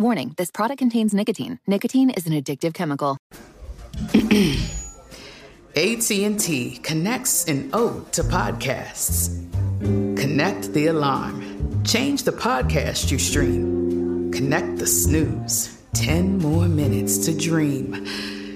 Warning this product contains nicotine. Nicotine is an addictive chemical. AT&T connects an ode to podcasts. Connect the alarm. Change the podcast you stream. Connect the snooze. 10 more minutes to dream.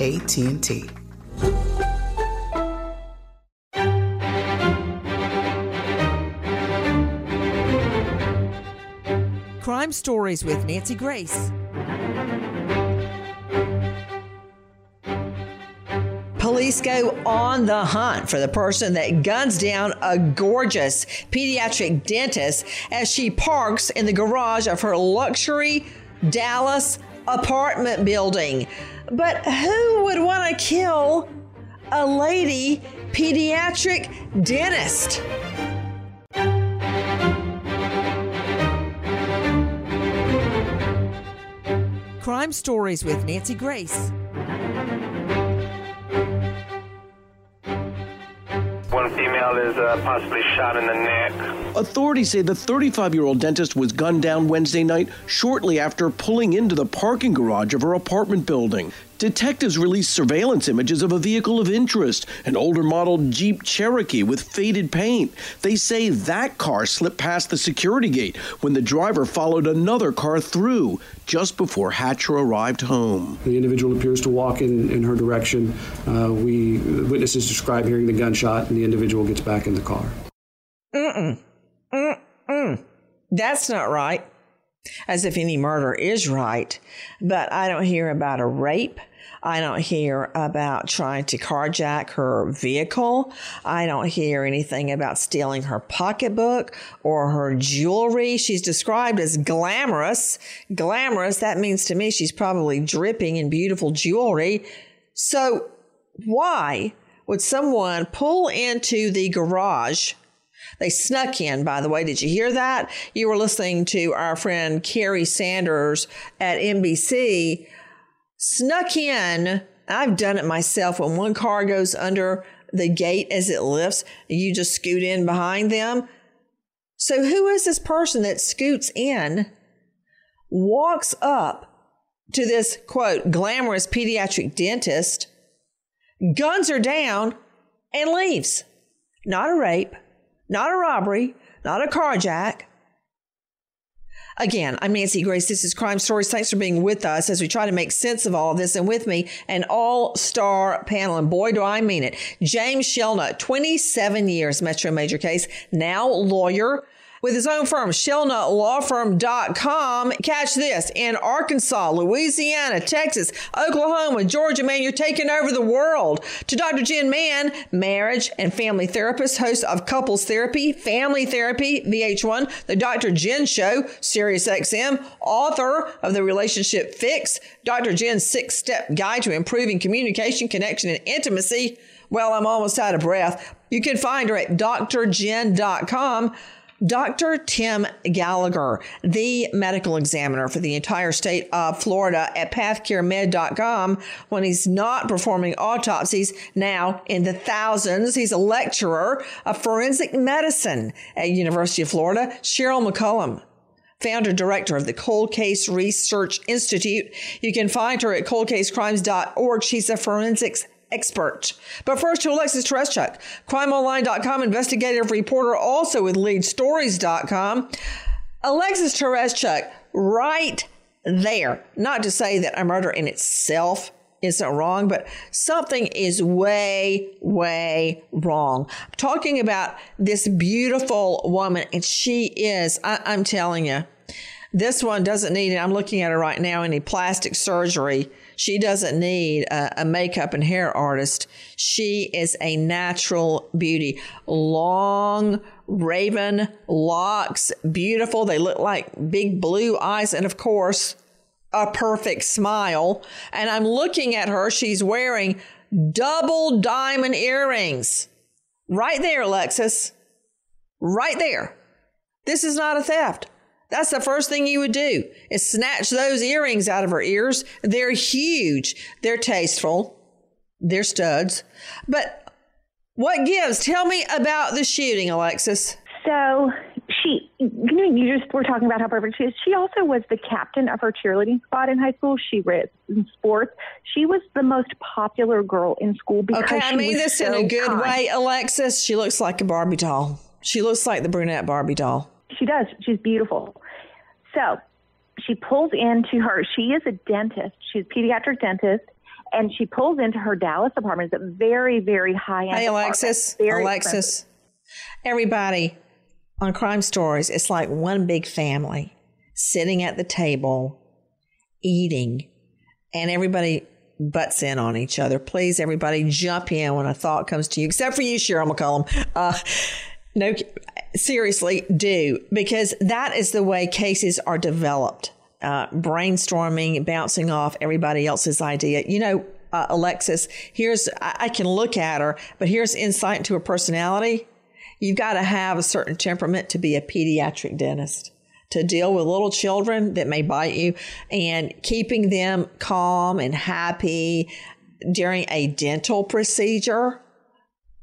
AT&T. Crime Stories with Nancy Grace. Police go on the hunt for the person that guns down a gorgeous pediatric dentist as she parks in the garage of her luxury Dallas apartment building. But who would want to kill a lady pediatric dentist? Crime Stories with Nancy Grace. One female is uh, possibly shot in the neck. Authorities say the 35 year old dentist was gunned down Wednesday night shortly after pulling into the parking garage of her apartment building. Detectives released surveillance images of a vehicle of interest, an older model Jeep Cherokee with faded paint. They say that car slipped past the security gate when the driver followed another car through just before Hatcher arrived home. The individual appears to walk in, in her direction. Uh, we witnesses describe hearing the gunshot, and the individual gets back in the car. Mm-mm. Mm-mm. That's not right as if any murder is right. But I don't hear about a rape. I don't hear about trying to carjack her vehicle. I don't hear anything about stealing her pocketbook or her jewelry. She's described as glamorous. Glamorous, that means to me she's probably dripping in beautiful jewelry. So why would someone pull into the garage they snuck in, by the way. Did you hear that? You were listening to our friend Kerry Sanders at NBC. Snuck in. I've done it myself when one car goes under the gate as it lifts, you just scoot in behind them. So, who is this person that scoots in, walks up to this quote, glamorous pediatric dentist, guns her down, and leaves? Not a rape, not a robbery, not a carjack. Again, I'm Nancy Grace. This is Crime Stories. Thanks for being with us as we try to make sense of all of this. And with me, an all star panel. And boy, do I mean it. James Shelnut, 27 years, Metro Major case, now lawyer with his own firm, ShelnutLawFirm.com. Catch this in Arkansas, Louisiana, Texas, Oklahoma, Georgia, man, you're taking over the world. To Dr. Jen Mann, marriage and family therapist, host of Couples Therapy, Family Therapy, VH1, The Dr. Jen Show, Sirius XM, author of The Relationship Fix, Dr. Jen's six step guide to improving communication, connection, and intimacy. Well, I'm almost out of breath. You can find her at drjen.com. Dr. Tim Gallagher, the medical examiner for the entire state of Florida at pathcaremed.com, when he's not performing autopsies now in the thousands. He's a lecturer of forensic medicine at University of Florida. Cheryl McCollum founder director of the Cold Case Research Institute. You can find her at coldcasecrimes.org. She's a forensics expert. But first to Alexis Tereszcuk, crimeonline.com investigative reporter, also with leadstories.com. Alexis Tereszcuk, right there. Not to say that a murder in itself isn't wrong, but something is way, way wrong. I'm talking about this beautiful woman, and she is, I, I'm telling you, this one doesn't need, it. I'm looking at her right now, any plastic surgery. She doesn't need a, a, makeup and hair artist. She is a natural beauty. Long, raven locks, beautiful. They look like big blue eyes. And of course, a perfect smile. And I'm looking at her. She's wearing double diamond earrings. Right there, Alexis. Right there. This is not a theft. That's the first thing you would do is snatch those earrings out of her ears. They're huge. They're tasteful. They're studs. But what gives? Tell me about the shooting, Alexis. So she, you know, you just were talking about how perfect she is. She also was the captain of her cheerleading squad in high school. She was in sports. She was the most popular girl in school because okay, I mean this so in a good kind. way, Alexis. She looks like a Barbie doll. She looks like the brunette Barbie doll. She does. She's beautiful. So she pulls into her. She is a dentist. She's a pediatric dentist, and she pulls into her Dallas apartment. It's a very, very high end. Hey, Alexis. Alexis. Expensive. Everybody on Crime Stories, it's like one big family sitting at the table, eating, and everybody butts in on each other. Please, everybody, jump in when a thought comes to you, except for you, Cheryl McCollum. Uh, no, seriously, do because that is the way cases are developed. Uh, brainstorming, bouncing off everybody else's idea. You know, uh, Alexis, here's, I, I can look at her, but here's insight into her personality. You've got to have a certain temperament to be a pediatric dentist to deal with little children that may bite you and keeping them calm and happy during a dental procedure.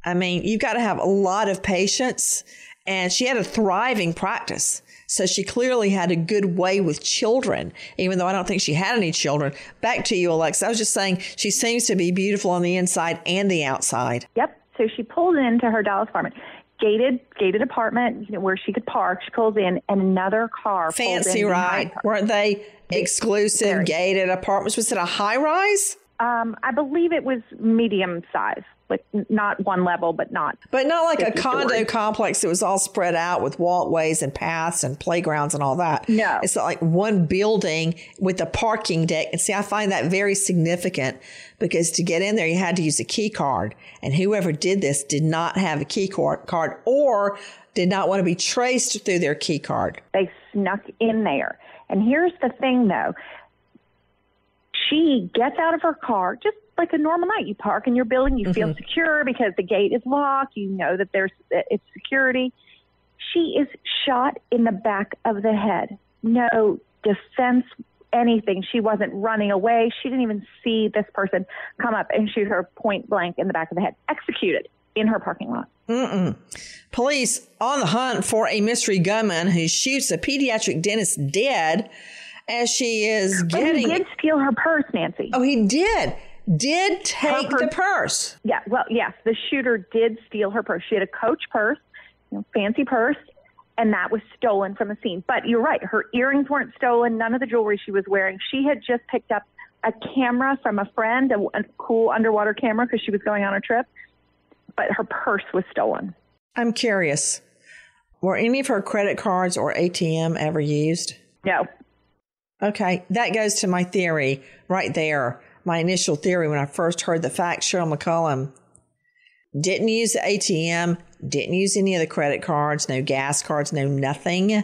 I mean, you've got to have a lot of patience. And she had a thriving practice. So she clearly had a good way with children, even though I don't think she had any children. Back to you, Alexa. I was just saying she seems to be beautiful on the inside and the outside. Yep. So she pulled into her Dallas apartment gated gated apartment you know, where she could park. She pulls in, and another car. Fancy, right? Weren't they exclusive Very. gated apartments? Was it a high rise? Um, I believe it was medium size, like not one level, but not. But not like a condo stories. complex that was all spread out with walkways and paths and playgrounds and all that. No. It's like one building with a parking deck. And see, I find that very significant because to get in there, you had to use a key card. And whoever did this did not have a key card or did not want to be traced through their key card. They snuck in there. And here's the thing though she gets out of her car just like a normal night. You park in your building, you mm-hmm. feel secure because the gate is locked. You know that there's it's security. She is shot in the back of the head. No defense, anything. She wasn't running away. She didn't even see this person come up and shoot her point blank in the back of the head. Executed in her parking lot. Mm-mm. Police on the hunt for a mystery gunman who shoots a pediatric dentist dead as she is getting. But he did steal her purse, Nancy. Oh, he did. Did take purse, the purse. Yeah. Well, yes, the shooter did steal her purse. She had a Coach purse, you know, fancy purse, and that was stolen from the scene. But you're right. Her earrings weren't stolen. None of the jewelry she was wearing. She had just picked up a camera from a friend, a, a cool underwater camera, because she was going on a trip. But her purse was stolen. I'm curious. Were any of her credit cards or ATM ever used? No, Okay, that goes to my theory right there. My initial theory when I first heard the fact Cheryl McCollum didn't use the ATM, didn't use any of the credit cards, no gas cards, no nothing.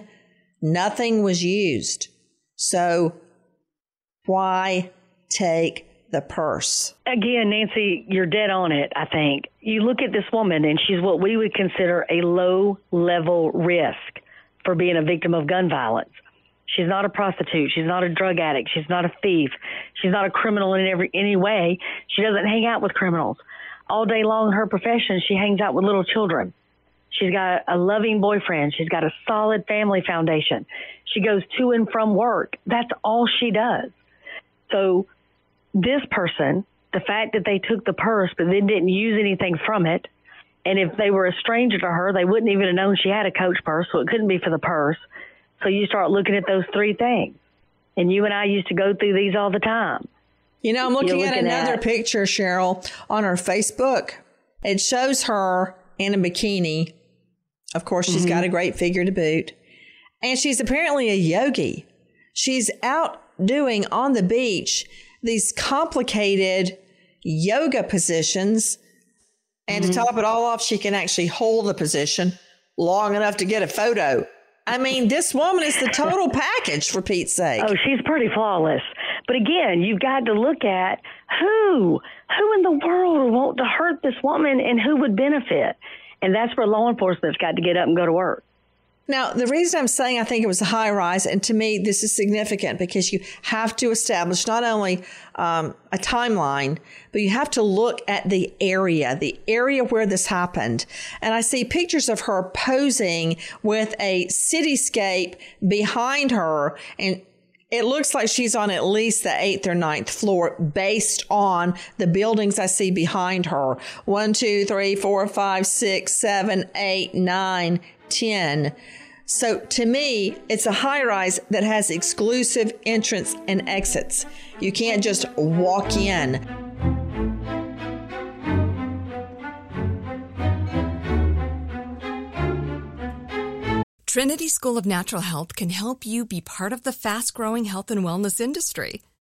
Nothing was used. So why take the purse? Again, Nancy, you're dead on it, I think. You look at this woman, and she's what we would consider a low level risk for being a victim of gun violence. She's not a prostitute. She's not a drug addict. She's not a thief. She's not a criminal in every any way. She doesn't hang out with criminals. All day long, her profession, she hangs out with little children. She's got a loving boyfriend. She's got a solid family foundation. She goes to and from work. That's all she does. So this person, the fact that they took the purse but then didn't use anything from it, and if they were a stranger to her, they wouldn't even have known she had a coach purse, so it couldn't be for the purse. So you start looking at those three things. And you and I used to go through these all the time. You know, I'm looking, at another at- picture, Cheryl, on her Facebook. It shows her in a bikini. Of course, she's mm-hmm. got a great figure to boot. And she's apparently a yogi. She's out doing on the beach these complicated yoga positions. And mm-hmm. to top it all off, she can actually hold the position long enough to get a photo. I mean, this woman is the total package for Pete's sake. Oh, she's pretty flawless. But again, you've got to look at who, who in the world would want to hurt this woman and who would benefit. And that's where law enforcement's got to get up and go to work. Now, the reason I'm saying I think it was a high rise, and to me, this is significant because you have to establish not only um, a timeline, but you have to look at the area, the area where this happened. And I see pictures of her posing with a cityscape behind her, and it looks like she's on at least the eighth or ninth floor based on the buildings I see behind her. One, two, three, four, five, six, seven, eight, nine, ten. So to me, it's a high rise that has exclusive entrance and exits. You can't just walk in. Trinity School of Natural Health can help you be part of the fast growing health and wellness industry.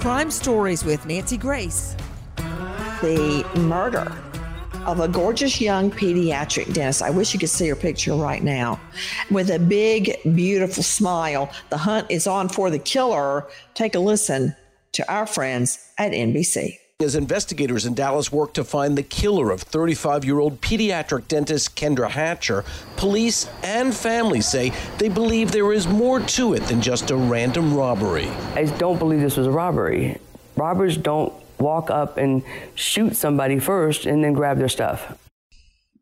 Crime Stories with Nancy Grace. The murder of a gorgeous young pediatric dentist. I wish you could see her picture right now. With a big, beautiful smile. The hunt is on for the killer. Take a listen to our friends at NBC. As investigators in Dallas work to find the killer of 35 year old pediatric dentist Kendra Hatcher, police and families say they believe there is more to it than just a random robbery. I don't believe this was a robbery. Robbers don't walk up and shoot somebody first and then grab their stuff.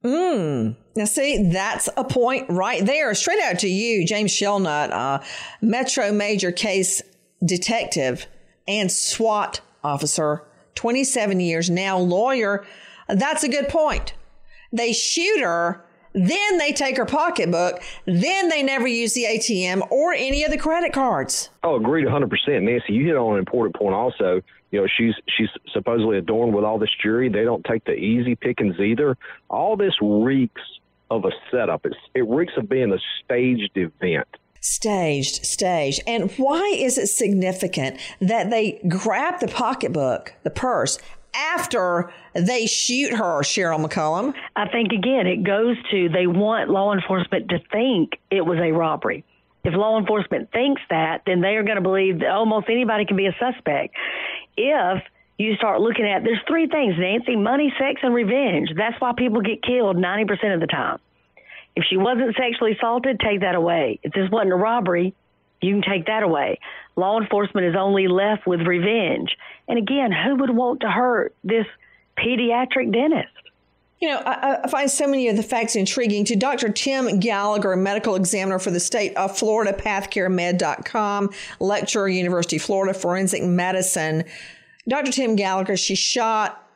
Hmm. Now, see, that's a point right there. Straight out to you, James Shelnut, uh, Metro Major Case Detective and SWAT Officer 27 years now, lawyer. That's a good point. They shoot her, then they take her pocketbook, then they never use the ATM or any of the credit cards. Oh, agreed 100%. Nancy, you hit on an important point also. You know, she's she's supposedly adorned with all this jewelry. They don't take the easy pickings either. All this reeks of a setup. It's, it reeks of being a staged event staged, staged. And why is it significant that they grab the pocketbook, the purse, after they shoot her, Cheryl McCollum? I think, again, it goes to they want law enforcement to think it was a robbery. If law enforcement thinks that, then they are going to believe that almost anybody can be a suspect. If you start looking at, there's three things, Nancy money, sex, and revenge. That's why people get killed 90% of the time. If she wasn't sexually assaulted, take that away. If this wasn't a robbery, you can take that away. Law enforcement is only left with revenge. And again, who would want to hurt this pediatric dentist? You know, I, I, find so many of the facts intriguing. To Dr. Tim Gallagher, medical examiner for the state of Florida, pathcaremed.com, lecturer, University of Florida, forensic medicine. Dr. Tim Gallagher, she shot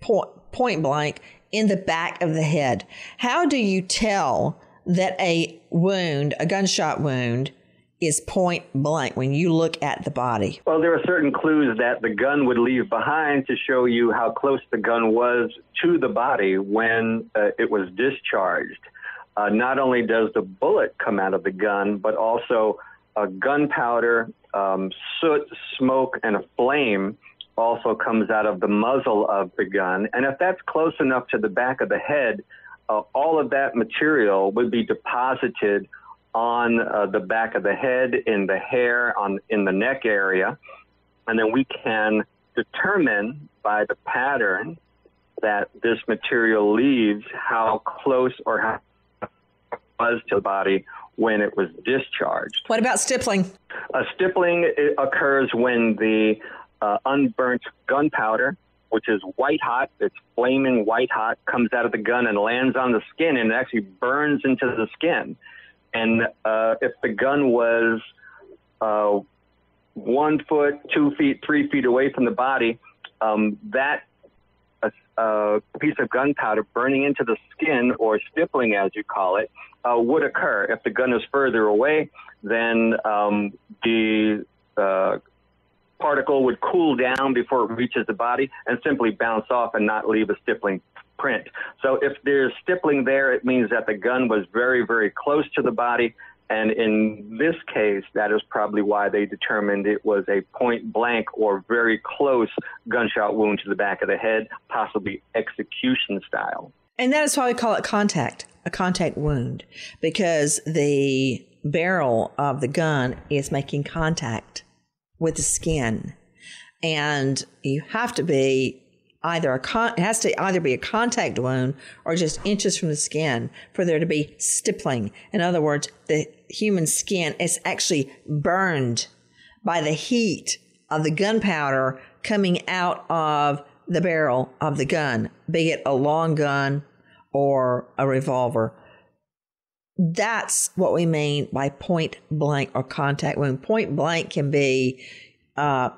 point, point blank in the back of the head. How do you tell that a wound, a gunshot wound, is point blank when you look at the body? Well, there are certain clues that the gun would leave behind to show you how close the gun was to the body when uh, it was discharged. Uh, not only does the bullet come out of the gun, but also uh, gunpowder, um, soot, smoke, and a flame also comes out of the muzzle of the gun. And if that's close enough to the back of the head, uh, all of that material would be deposited on uh, the back of the head, in the hair, on in the neck area, and then we can determine by the pattern that this material leaves how close or how was to the body when it was discharged. What about stippling? A stippling occurs when the uh, unburnt gunpowder, which is white hot, it's flaming white hot, comes out of the gun and lands on the skin and it actually burns into the skin. And uh, if the gun was uh, one foot, two feet, three feet away from the body, um, that a, a, piece of gunpowder burning into the skin, or stippling as you call it, uh, would occur. If the gun is further away, then um, the uh, particle would cool down before it reaches the body and simply bounce off and not leave a stippling print. So if there's stippling there, it means that the gun was very, very close to the body. And in this case, that is probably why they determined it was a point blank or very close gunshot wound to the back of the head, possibly execution style. And that is why we call it contact, a contact wound, because the barrel of the gun is making contact with the skin. And you have to be either a con- it has to either be a contact wound or just inches from the skin for there to be stippling. In other words, the human skin is actually burned by the heat of the gunpowder coming out of the barrel of the gun, be it a long gun or a revolver. That's what we mean by point blank or contact wound. Point blank can be uh,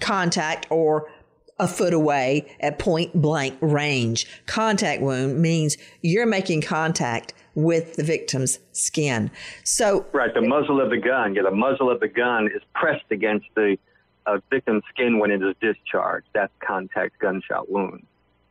contact or a foot away at point blank range. Contact wound means you're making contact with the victim's skin. So, right, the muzzle of the gun, yeah, the muzzle of the gun is pressed against the uh, victim's skin when it is discharged. That's contact gunshot wound.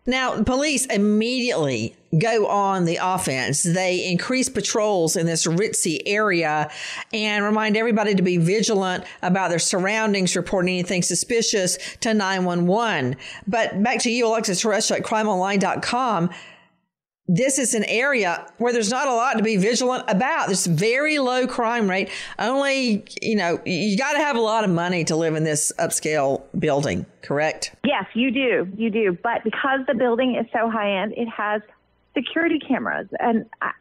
Now, police immediately go on the offense. They increase patrols in this ritzy area and remind everybody to be vigilant about their surroundings, reporting anything suspicious to 911. But back to you, Alexis Tereszcuk at crimeonline.com this is an area where there's not a lot to be vigilant about. There's very low crime rate. Only, you know, you got to have a lot of money to live in this upscale building, correct? Yes, you do. You do. But because the building is so high end, it has security cameras. And I,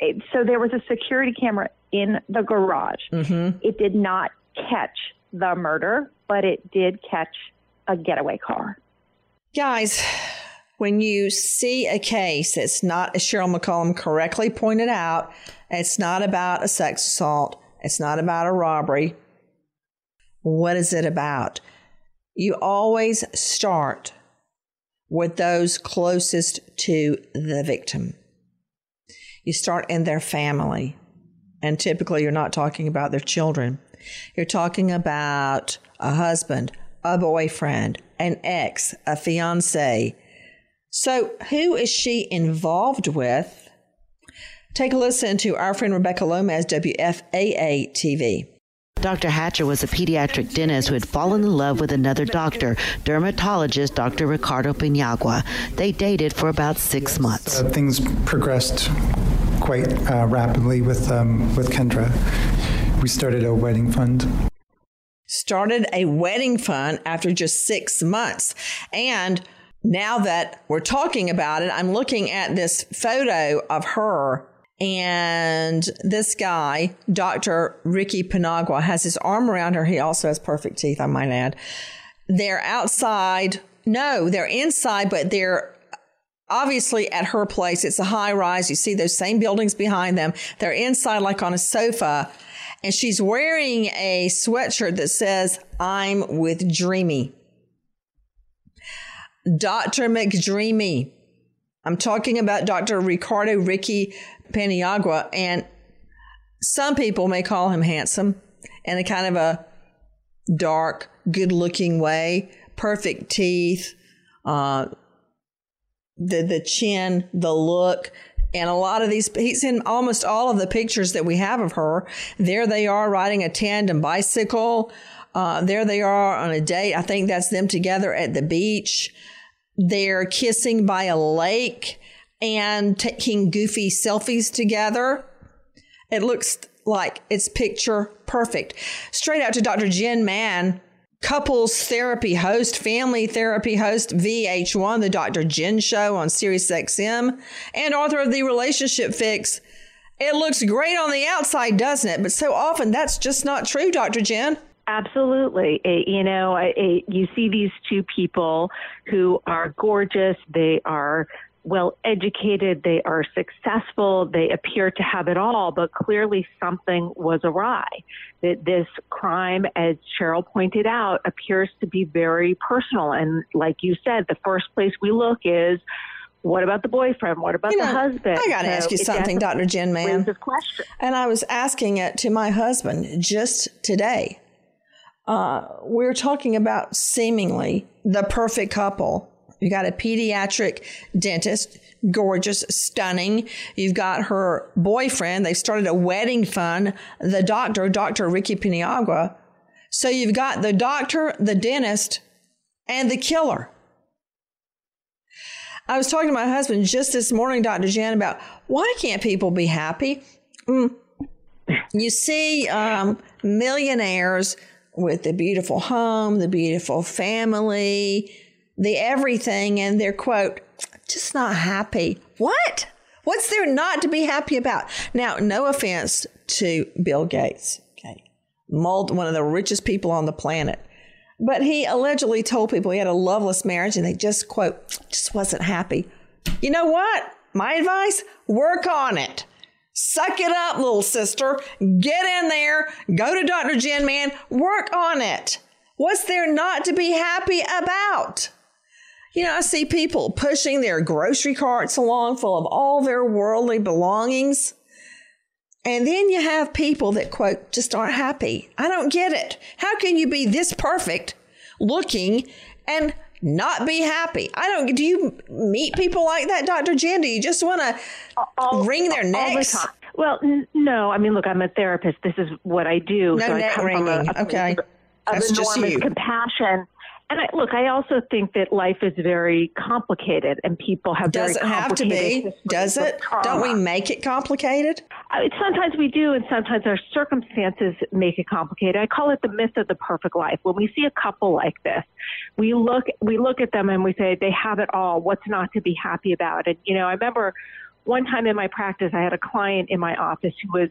it, so there was a security camera in the garage. Mm-hmm. It did not catch the murder, but it did catch a getaway car. Guys, when you see a case, it's not, as Cheryl McCollum correctly pointed out, it's not about a sex assault, it's not about a robbery. What is it about? You always start with those closest to the victim. You start in their family, and typically you're not talking about their children. You're talking about a husband, a boyfriend, an ex, a fiance, so, who is she involved with? Take a listen to our friend Rebecca Lomas, WFAA TV. Dr. Hatcher was a pediatric dentist who had fallen in love with another doctor, dermatologist Dr. Ricardo Paniagua. They dated for about six months. Uh, things progressed quite uh, rapidly with um, with Kendra. We started a wedding fund. Started a wedding fund after just six months, and now that we're talking about it, I'm looking at this photo of her and this guy, Dr. Ricky Paniagua, has his arm around her. He also has perfect teeth, I might add. They're outside. No, they're inside, but they're obviously at her place. It's a high rise. You see those same buildings behind them. They're inside, like on a sofa. And she's wearing a sweatshirt that says, I'm with Dreamy. Dr. McDreamy. I'm talking about Dr. Ricardo Ricky Paniagua, and some people may call him handsome in a kind of a dark, good looking way, perfect teeth, uh, the, the chin, the look. And a lot of these, he's in almost all of the pictures that we have of her. There they are riding a tandem bicycle. Uh, there they are on a date. I think that's them together at the beach. They're kissing by a lake and taking goofy selfies together. It looks like it's picture perfect. Straight out to Dr. Jen Mann, couples therapy host, family therapy host, VH1, the Dr. Jen show on Sirius XM, and author of the Relationship Fix. It looks great on the outside, doesn't it? But so often that's just not true, Dr. Jen. Absolutely. It, you know, it, you see these two people who are gorgeous. They are well educated. They are successful. They appear to have it all, but clearly something was awry. That this crime, as Cheryl pointed out, appears to be very personal. And like you said, the first place we look is what about the boyfriend? What about You the husband? I got to So ask you something, Dr. Jen Mann. And I was asking it to my husband just today. Uh, we're talking about seemingly the perfect couple. You got a pediatric dentist, gorgeous, stunning. You've got her boyfriend. They've started a wedding fund. The doctor, Dr. Ricky Paniagua. So you've got the doctor, the dentist, and the killer. I was talking to my husband just this morning, Dr. Jan, about why can't people be happy? Mm. You see um, millionaires with the beautiful home, the beautiful family, the everything, and they're, quote, just not happy. What? What's there not to be happy about? Now, no offense to Bill Gates, okay, one of the richest people on the planet. But he allegedly told people he had a loveless marriage and they just, quote, just wasn't happy. You know what? My advice work on it. Suck it up, little sister. Get in there. Go to Dr. Jen Mann. Work on it. What's there not to be happy about? You know, I see people pushing their grocery carts along full of all their worldly belongings. And then you have people that, quote, just aren't happy. I don't get it. How can you be this perfect looking and not be happy? I don't, do you meet people like that, Dr. Jen? Do you just want to wring their the necks? time. Well, n- no. I mean, look, I'm a therapist. This is what I do. No so neck from a, wringing. a Okay. That's just you. compassion. And I, look, I also think that life is very complicated, and people have very Does it have to be? Does it? Don't we make it complicated? I- Sometimes we do, and sometimes our circumstances make it complicated. I call it the myth of the perfect life. When we see a couple like this, we look we look at them and we say they have it all. What's not to be happy about? And you know, I remember one time in my practice, I had a client in my office who was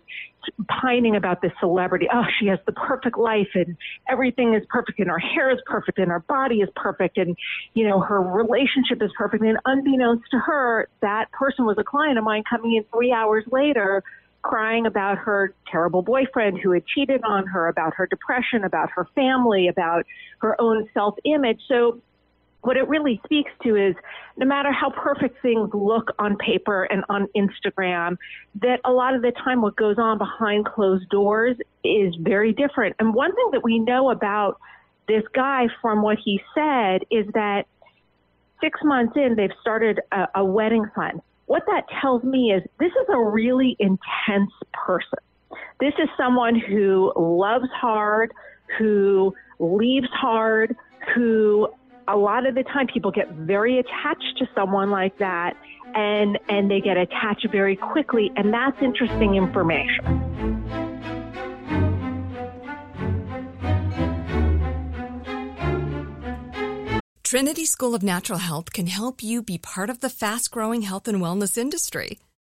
pining about this celebrity. Oh, she has the perfect life and everything is perfect and her hair is perfect and her body is perfect and, you know, her relationship is perfect. And unbeknownst to her, that person was a client of mine coming in three hours later crying about her terrible boyfriend who had cheated on her, about her depression, about her family, about her own self image. So what it really speaks to is no matter how perfect things look on paper and on Instagram, that a lot of the time what goes on behind closed doors is very different. And one thing that we know about this guy from what he said is that six months in, they've started a, a wedding fund. What that tells me is this is a really intense person. This is someone who loves hard, who leaves hard, who a lot of the time people get very attached to someone like that and and they get attached very quickly and that's interesting information. Trinity School of Natural Health can help you be part of the fast growing health and wellness industry.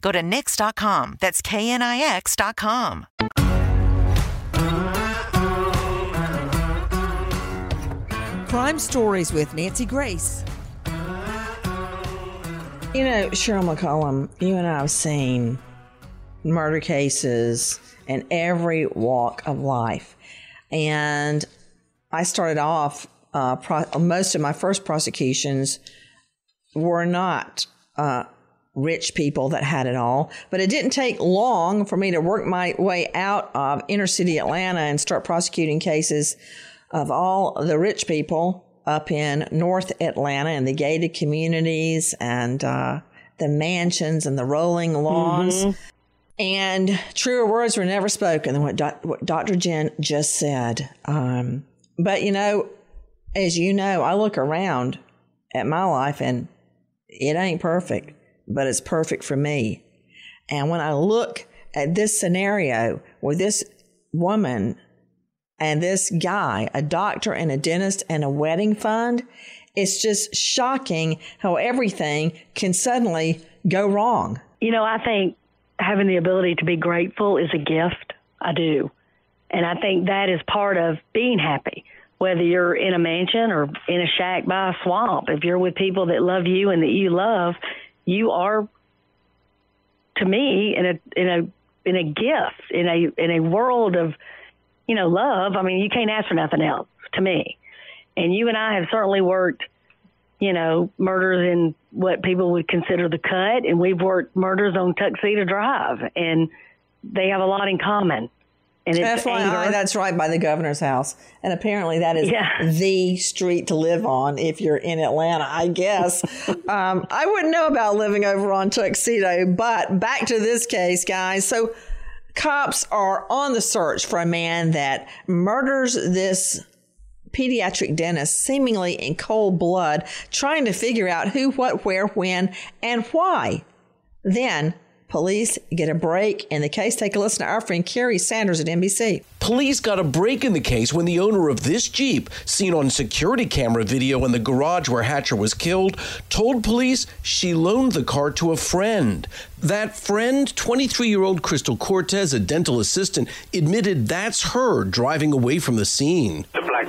Go to Knix.com. That's KNIX.com. Crime Stories with Nancy Grace. You know, Cheryl McCollum, you and I have seen murder cases in every walk of life. And I started off, uh, pro- most of my first prosecutions were not uh, rich people that had it all. But it didn't take long for me to work my way out of inner city Atlanta and start prosecuting cases of all the rich people up in North Atlanta and the gated communities and uh, the mansions and the rolling lawns. Mm-hmm. And truer words were never spoken than what, doc- what Dr. Jen just said. Um, but, you know, as you know, I look around at my life and it ain't perfect, but it's perfect for me. And when I look at this scenario where this woman and this guy, a doctor and a dentist and a wedding fund, it's just shocking how everything can suddenly go wrong. You know, I think having the ability to be grateful is a gift. I do. And I think that is part of being happy, whether you're in a mansion or in a shack by a swamp. If you're with people that love you and that you love, you are, to me, in a in a in a gift in a in a world of you know, love, I mean, you can't ask for nothing else to me. And you and I have certainly worked, you know, murders in what people would consider the cut, and we've worked murders on Tuxedo Drive, and they have a lot in common. And it's FYI, anger. that's right by the governor's house. And apparently that is Yeah. the street to live on if you're in Atlanta, I guess. um, I wouldn't know about living over on Tuxedo, but back to this case, guys. So cops are on the search for a man that murders this pediatric dentist seemingly in cold blood, trying to figure out who, what, where, when, and why. Then police get a break in the case. Take a listen to our friend Kerry Sanders at NBC. Police got a break in the case when the owner of this Jeep, seen on security camera video in the garage where Hatcher was killed, told police she loaned the car to a friend. That friend, 23 year old Crystal Cortes, a dental assistant, admitted that's her driving away from the scene. The black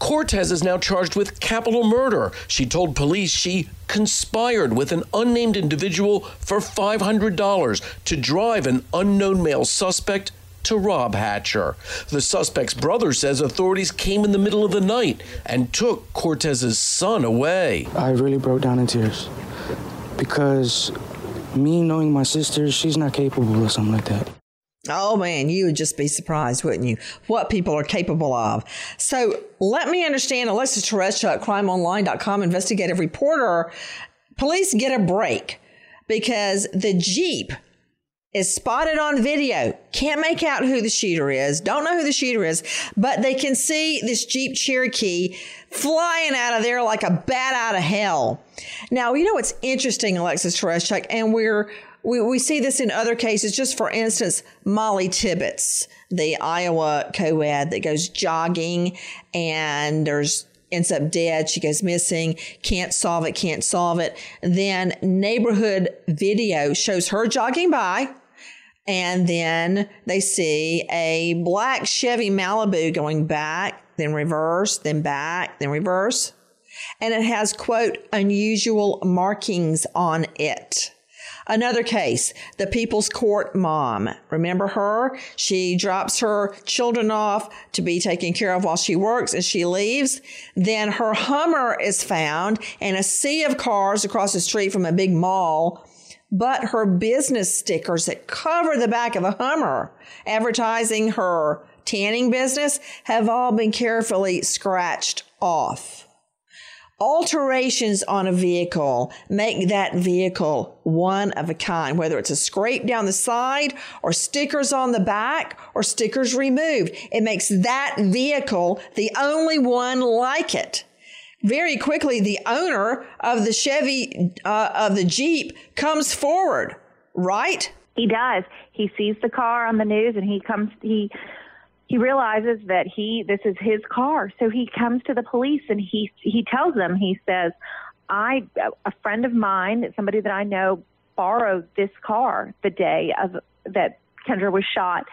Cortes is now charged with capital murder. She told police she conspired with an unnamed individual for $500 to drive an unknown male suspect to rob Hatcher. The suspect's brother says authorities came in the middle of the night and took Cortes's son away. I really broke down in tears because me knowing my sister, she's not capable of something like that. Oh man, you would just be surprised, wouldn't you? What people are capable of. So let me understand Alexis Tereszcuk, crimeonline.com investigative reporter. Police get a break because the Jeep is spotted on video. Can't make out who the shooter is. Don't know who the shooter is, but they can see this Jeep Cherokee flying out of there like a bat out of hell. Now, you know what's interesting, Alexis Tereszcuk, and we're we, we see this in other cases. Just for instance, Molly Tibbetts, the Iowa co-ed that goes jogging and there's ends up dead. She goes missing. Can't solve it. Can't solve it. Then neighborhood video shows her jogging by. And then they see a black Chevy Malibu going back, then reverse, then back, then reverse. and it has, quote, unusual markings on it. Another case, the People's Court mom. Remember her? She drops her children off to be taken care of while she works and she leaves. Then her Hummer is found in a sea of cars across the street from a big mall. But her business stickers that cover the back of a Hummer advertising her tanning business have all been carefully scratched off. Alterations on a vehicle make that vehicle one of a kind, whether it's a scrape down the side or stickers on the back or stickers removed. It makes that vehicle the only one like it. Very quickly, the owner of the Chevy, uh, of the Jeep comes forward, right? He does. He sees the car on the news and he comes, he, he realizes that he this is his car. So he comes to the police and he he tells them he says i a friend of mine somebody that i know borrowed this car the day of that kendra was shot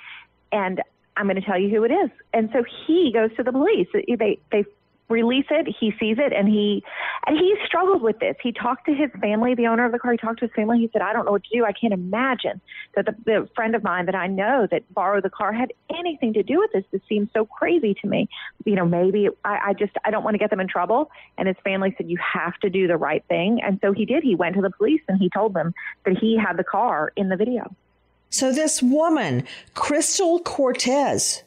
and i'm going to tell you who it is. And so he goes to the police. They they release it. He sees it and he and he struggled with this. He talked to his family, the owner of the car. He talked to his family. He said, "I don't know what to do. I can't imagine that the, the friend of mine that I know that borrowed the car had anything to do with this. This seems so crazy to me. You know, maybe I, I just I don't want to get them in trouble." And his family said, "You have to do the right thing." And so he did. He went to the police and he told them that he had the car in the video. So this woman, Crystal Cortez,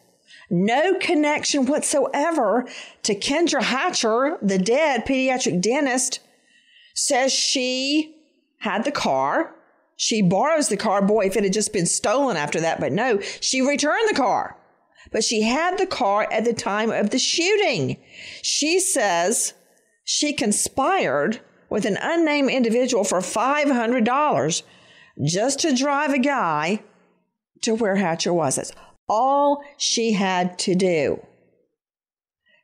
no connection whatsoever to Kendra Hatcher, the dead pediatric dentist, says she had the car. She borrows the car. Boy, if it had just been stolen after that, but no, she returned the car. But she had the car at the time of the shooting. She says she conspired with an unnamed individual for $500 just to drive a guy to where Hatcher was. It's all she had to do.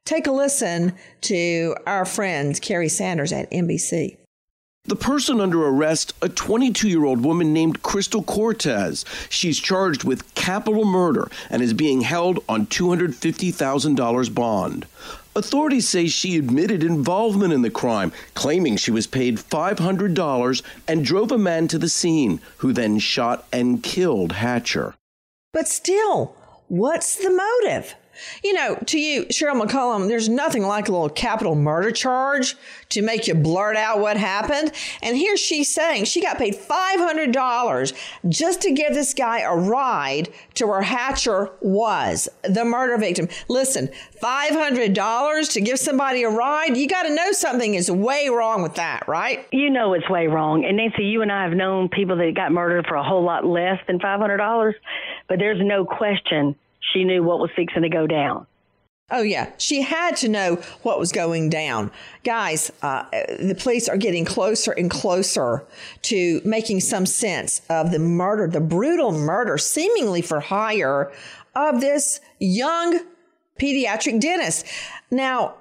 Take a listen to our friend Carrie Sanders at NBC. The person under arrest, a 22 year old woman named Crystal Cortez. She's charged with capital murder and is being held on $250,000 bond. Authorities say she admitted involvement in the crime, claiming she was paid $500 and drove a man to the scene, who then shot and killed Hatcher. But still, what's the motive? You know, to you, Sheryl McCollum, there's nothing like a little capital murder charge to make you blurt out what happened. And here she's saying she got paid $500 just to give this guy a ride to where Hatcher was, the murder victim. Listen, $500 to give somebody a ride, you got to know something is way wrong with that, right? You know it's way wrong. And Nancy, you and I have known people that got murdered for a whole lot less than $500, but there's no question she knew what was fixing to go down. Oh, yeah. She had to know what was going down. Guys, uh, the police are getting closer and closer to making some sense of the murder, the brutal murder, seemingly for hire, of this young pediatric dentist. Now,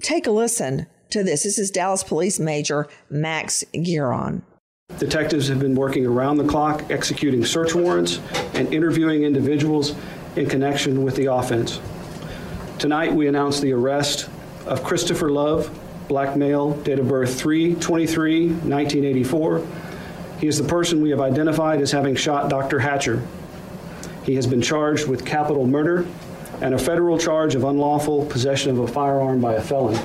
take a listen to this. This is Dallas Police Major Max Geron. Detectives have been working around the clock, executing search warrants and interviewing individuals in connection with the offense. Tonight, we announce the arrest of Christopher Love, black male, date of birth 3 23 1984. He is the person we have identified as having shot Dr. Hatcher. He has been charged with capital murder and a federal charge of unlawful possession of a firearm by a felon.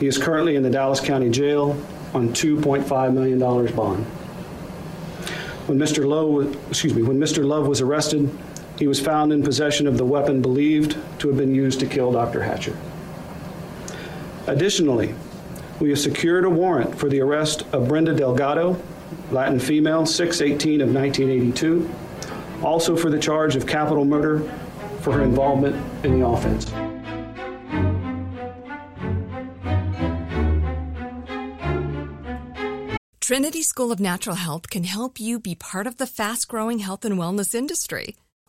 He is currently in the Dallas County Jail on $2.5 million bond. When Mr. Lowe, excuse me, when Mr. Love was arrested, he was found in possession of the weapon believed to have been used to kill Dr. Hatcher. Additionally, we have secured a warrant for the arrest of Brenda Delgado, Latin female, 618 of 1982, also for the charge of capital murder for her involvement in the offense. Trinity School of Natural Health can help you be part of the fast growing health and wellness industry.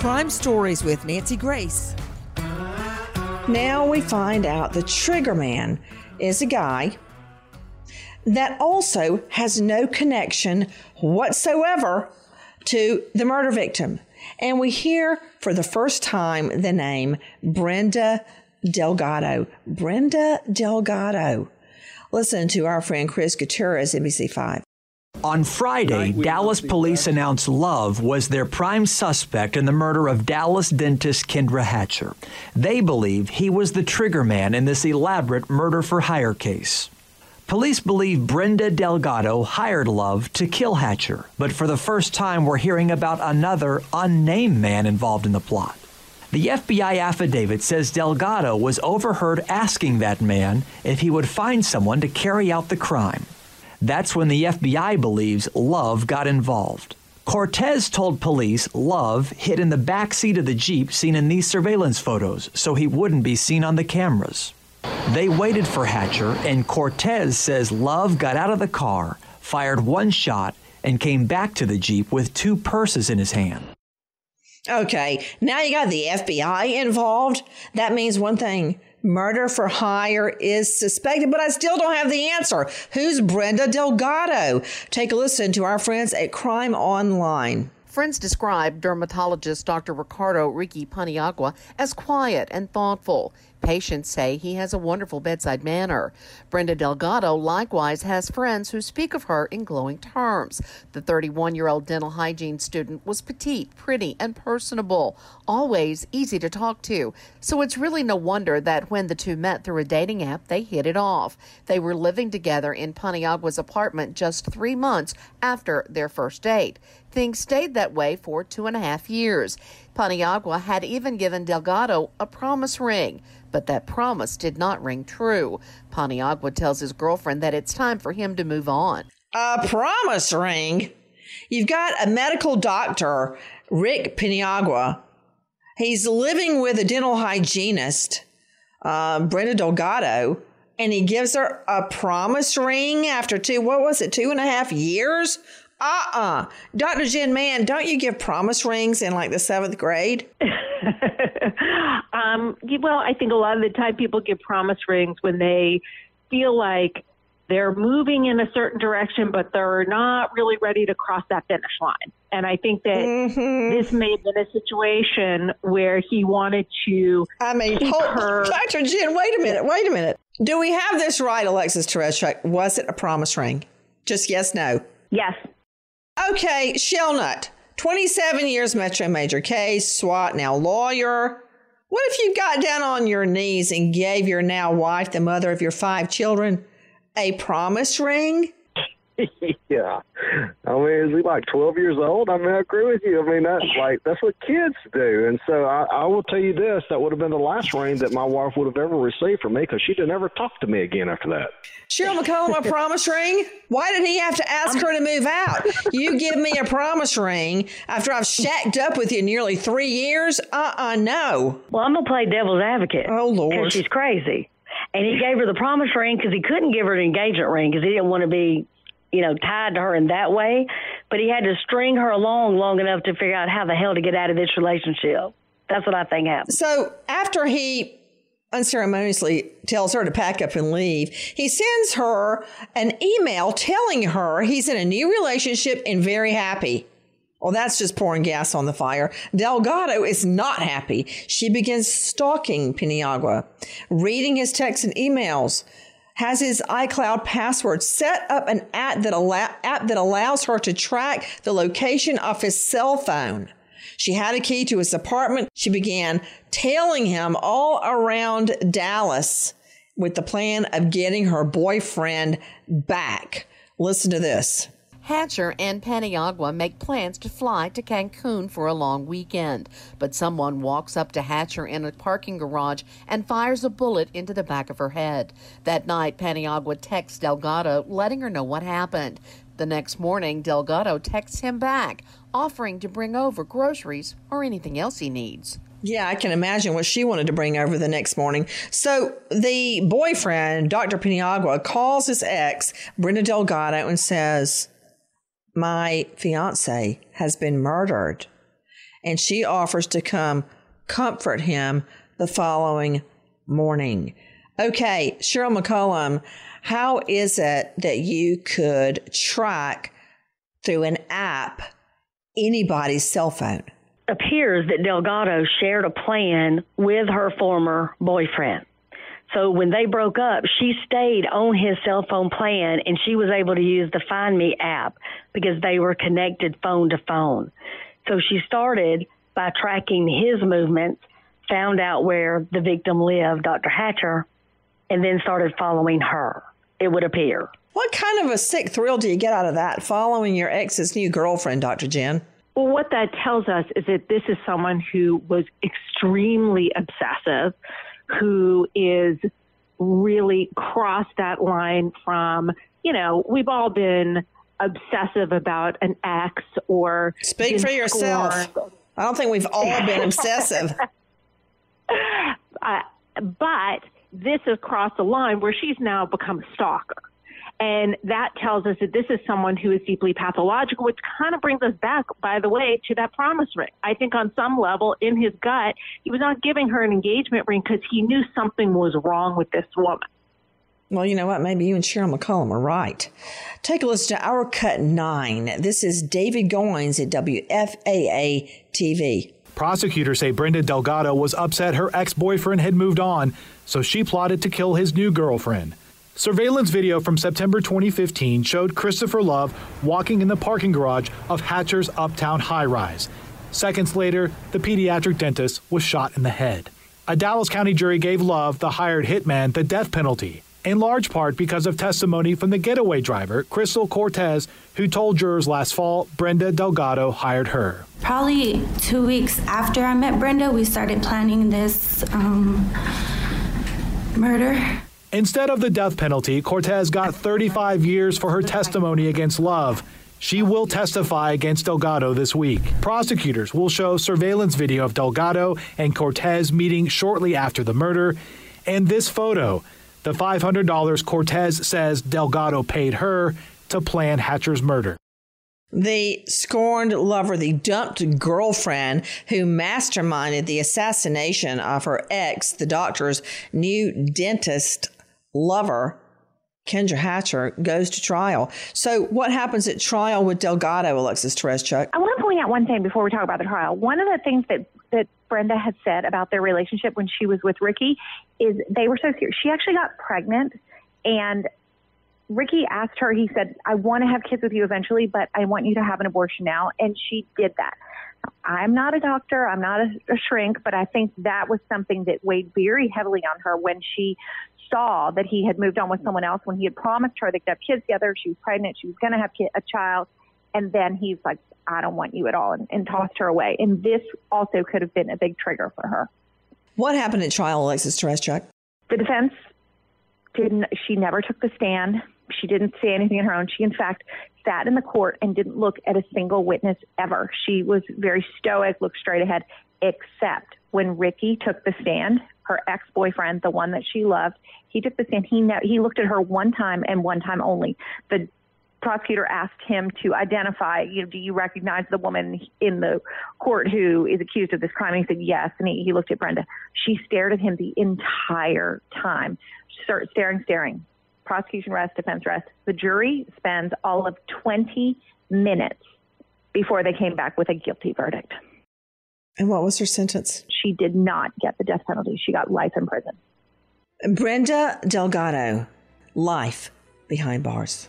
Crime Stories with Nancy Grace. Now we find out the trigger man is a guy that also has no connection whatsoever to the murder victim. And we hear for the first time the name Brenda Delgado. Brenda Delgado. Listen to our friend Chris Gutierrez, NBC5. On Friday, Dallas police announced Love was their prime suspect in the murder of Dallas dentist Kendra Hatcher. They believe he was the trigger man in this elaborate murder for hire case. Police believe Brenda Delgado hired Love to kill Hatcher, but for the first time, we're hearing about another unnamed man involved in the plot. The FBI affidavit says Delgado was overheard asking that man if he would find someone to carry out the crime. That's when the FBI believes Love got involved. Cortez told police Love hid in the back seat of the Jeep seen in these surveillance photos so he wouldn't be seen on the cameras. They waited for Hatcher, and Cortez says Love got out of the car, fired one shot, and came back to the Jeep with two purses in his hand. Okay, now you got the FBI involved. That means one thing murder for hire is suspected, but I still don't have the answer. Who's Brenda Delgado? Take a listen to our friends at Crime Online. Friends describe dermatologist Dr. Ricardo Ricky Paniagua as quiet and thoughtful. Patients say he has a wonderful bedside manner. Brenda Delgado likewise has friends who speak of her in glowing terms. The 31 year old dental hygiene student was petite, pretty, and personable, always easy to talk to. So it's really no wonder that when the two met through a dating app, they hit it off. They were living together in Paniagua's apartment just three months after their first date. Things stayed that way for two and a half years. Paniagua had even given Delgado a promise ring, but that promise did not ring true. Paniagua tells his girlfriend that it's time for him to move on. A promise ring? You've got a medical doctor, Rick Paniagua. He's living with a dental hygienist, uh, Brenda Delgado, and he gives her a promise ring after two, what was it, two and a half years? Uh-uh. Dr. Jen Mann, don't you give promise rings in like the seventh grade? um, well, I think a lot of the time people give promise rings when they feel like they're moving in a certain direction, but they're not really ready to cross that finish line. And I think that mm-hmm. this may have been a situation where he wanted to. I mean, hold, her. Dr. Jen, wait a minute, wait a minute. Do we have this right, Alexis Tereszcuk? Was it a promise ring? Just yes, no. Yes. Okay, Shellnut, 27 years Metro Major case, SWAT, now lawyer. What if you got down on your knees and gave your now wife, the mother of your five children, a promise ring? yeah. I mean, is he like 12 years old? I mean, I agree with you. I mean, that's like, that's what kids do. And so I, I will tell you this that would have been the last ring that my wife would have ever received from me because she didn't ever talk to me again after that. Sheryl McCollum, a promise ring? Why did he have to ask her to move out? You give me a promise ring after I've shacked up with you nearly three years? Uh uh no. Well, I'm going to play devil's advocate. Oh, Lord. Because she's crazy. And he gave her the promise ring because he couldn't give her an engagement ring because he didn't want to be you know, tied to her in that way, but he had to string her along long enough to figure out how the hell to get out of this relationship. That's what I think happened. So after he unceremoniously tells her to pack up and leave. He sends her an email telling her he's in a new relationship and very happy. Well, that's just pouring gas on the fire. Delgado is not happy. She begins stalking Paniagua, reading his texts and emails, has his iCloud password, set up an app that, allow, app that allows her to track the location of his cell phone. She had a key to his apartment. She began tailing him all around Dallas with the plan of getting her boyfriend back. Listen to this. Hatcher and Paniagua make plans to fly to Cancun for a long weekend, but someone walks up to Hatcher in a parking garage and fires a bullet into the back of her head. That night, Paniagua texts Delgado, letting her know what happened. The next morning, Delgado texts him back, offering to bring over groceries or anything else he needs. Yeah, I can imagine what she wanted to bring over the next morning. So the boyfriend, Dr. Paniagua, calls his ex, Brenda Delgado, and says, My fiance has been murdered. And she offers to come comfort him the following morning. Okay, Sheryl McCollum, how is it that you could track through an app anybody's cell phone? appears that Delgado shared a plan with her former boyfriend. So when they broke up, she stayed on his cell phone plan and she was able to use the Find Me app because they were connected phone to phone. So she started by tracking his movements, found out where the victim lived, Dr. Hatcher, and then started following her, it would appear. What kind of a sick thrill do you get out of that, following your ex's new girlfriend, Dr. Jen? Well, what that tells us is that this is someone who was extremely obsessive, who is really crossed that line from, you know, we've all been obsessive about an ex or. Speak for yourself. I don't think we've all been obsessive. uh, but this has crossed the line where she's now become a stalker. And that tells us that this is someone who is deeply pathological, which kind of brings us back, by the way, to that promise ring. I think on some level in his gut, he was not giving her an engagement ring because he knew something was wrong with this woman. Well, you know what? Maybe you and Sheryl McCollum are right. Take a listen to Our Cut 9. This is David Goins at WFAA TV. Prosecutors say Brenda Delgado was upset her ex boyfriend had moved on, so she plotted to kill his new girlfriend. Surveillance video from September 2015 showed Christopher Love walking in the parking garage of Hatcher's Uptown high rise. Seconds later, the pediatric dentist was shot in the head. A Dallas County jury gave Love, the hired hitman, the death penalty, in large part because of testimony from the getaway driver, Crystal Cortez, who told jurors last fall Brenda Delgado hired her. Probably two weeks after I met Brenda, we started planning this um, murder. Instead of the death penalty, Cortez got 35 years for her testimony against Love. She will testify against Delgado this week. Prosecutors will show surveillance video of Delgado and Cortez meeting shortly after the murder. And this photo, the $500 Cortez says Delgado paid her to plan Hatcher's murder. The scorned lover, the dumped girlfriend who masterminded the assassination of her ex, the doctor's new dentist, lover, Kendra Hatcher, goes to trial. So, what happens at trial with Delgado, Alexis Tereszcuk? I want to point out one thing before we talk about the trial. One of the things that, that Brenda had said about their relationship when she was with Ricky is they were so serious. She actually got pregnant, and Ricky asked her, he said, I want to have kids with you eventually, but I want you to have an abortion now. And she did that. I'm not a doctor, I'm not a, a shrink, but I think that was something that weighed very heavily on her when she saw that he had moved on with mm. someone else when he had promised her they'd have kids together. She was pregnant. She was going to have a child. And then he's like, I don't want you at all, and, and tossed her away. And this also could have been a big trigger for her. What happened at trial, Alexis Tereszcuk? The defense didn't, she never took the stand. She didn't say anything on her own. She, in fact, sat in the court and didn't look at a single witness ever. She was very stoic, looked straight ahead, except when Ricky took the stand, her ex boyfriend, the one that she loved, he took the stand. He ne- he looked at her one time and one time only. The prosecutor asked him to identify, you know, do you recognize the woman in the court who is accused of this crime? And he said yes, and he, he looked at Brenda. She stared at him the entire time, staring, staring. Prosecution rest, defense rest. The jury spends all of 20 minutes before they came back with a guilty verdict. And what was her sentence? She did not get the death penalty. She got life in prison. Brenda Delgado, life behind bars.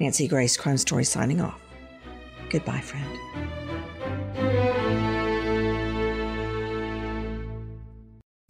Nancy Grace, Crime Story signing off. Goodbye, friend.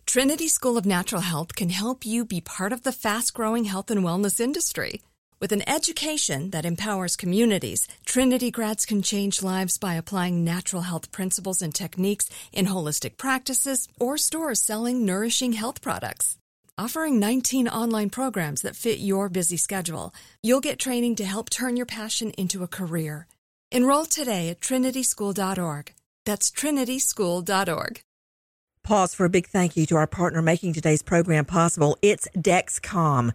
Trinity School of Natural Health can help you be part of the fast growing health and wellness industry. With an education that empowers communities, Trinity grads can change lives by applying natural health principles and techniques in holistic practices or stores selling nourishing health products. Offering 19 online programs that fit your busy schedule, you'll get training to help turn your passion into a career. Enroll today at trinityschool.org. That's trinityschool.org. Pause for a big thank you to our partner making today's program possible. It's Dexcom.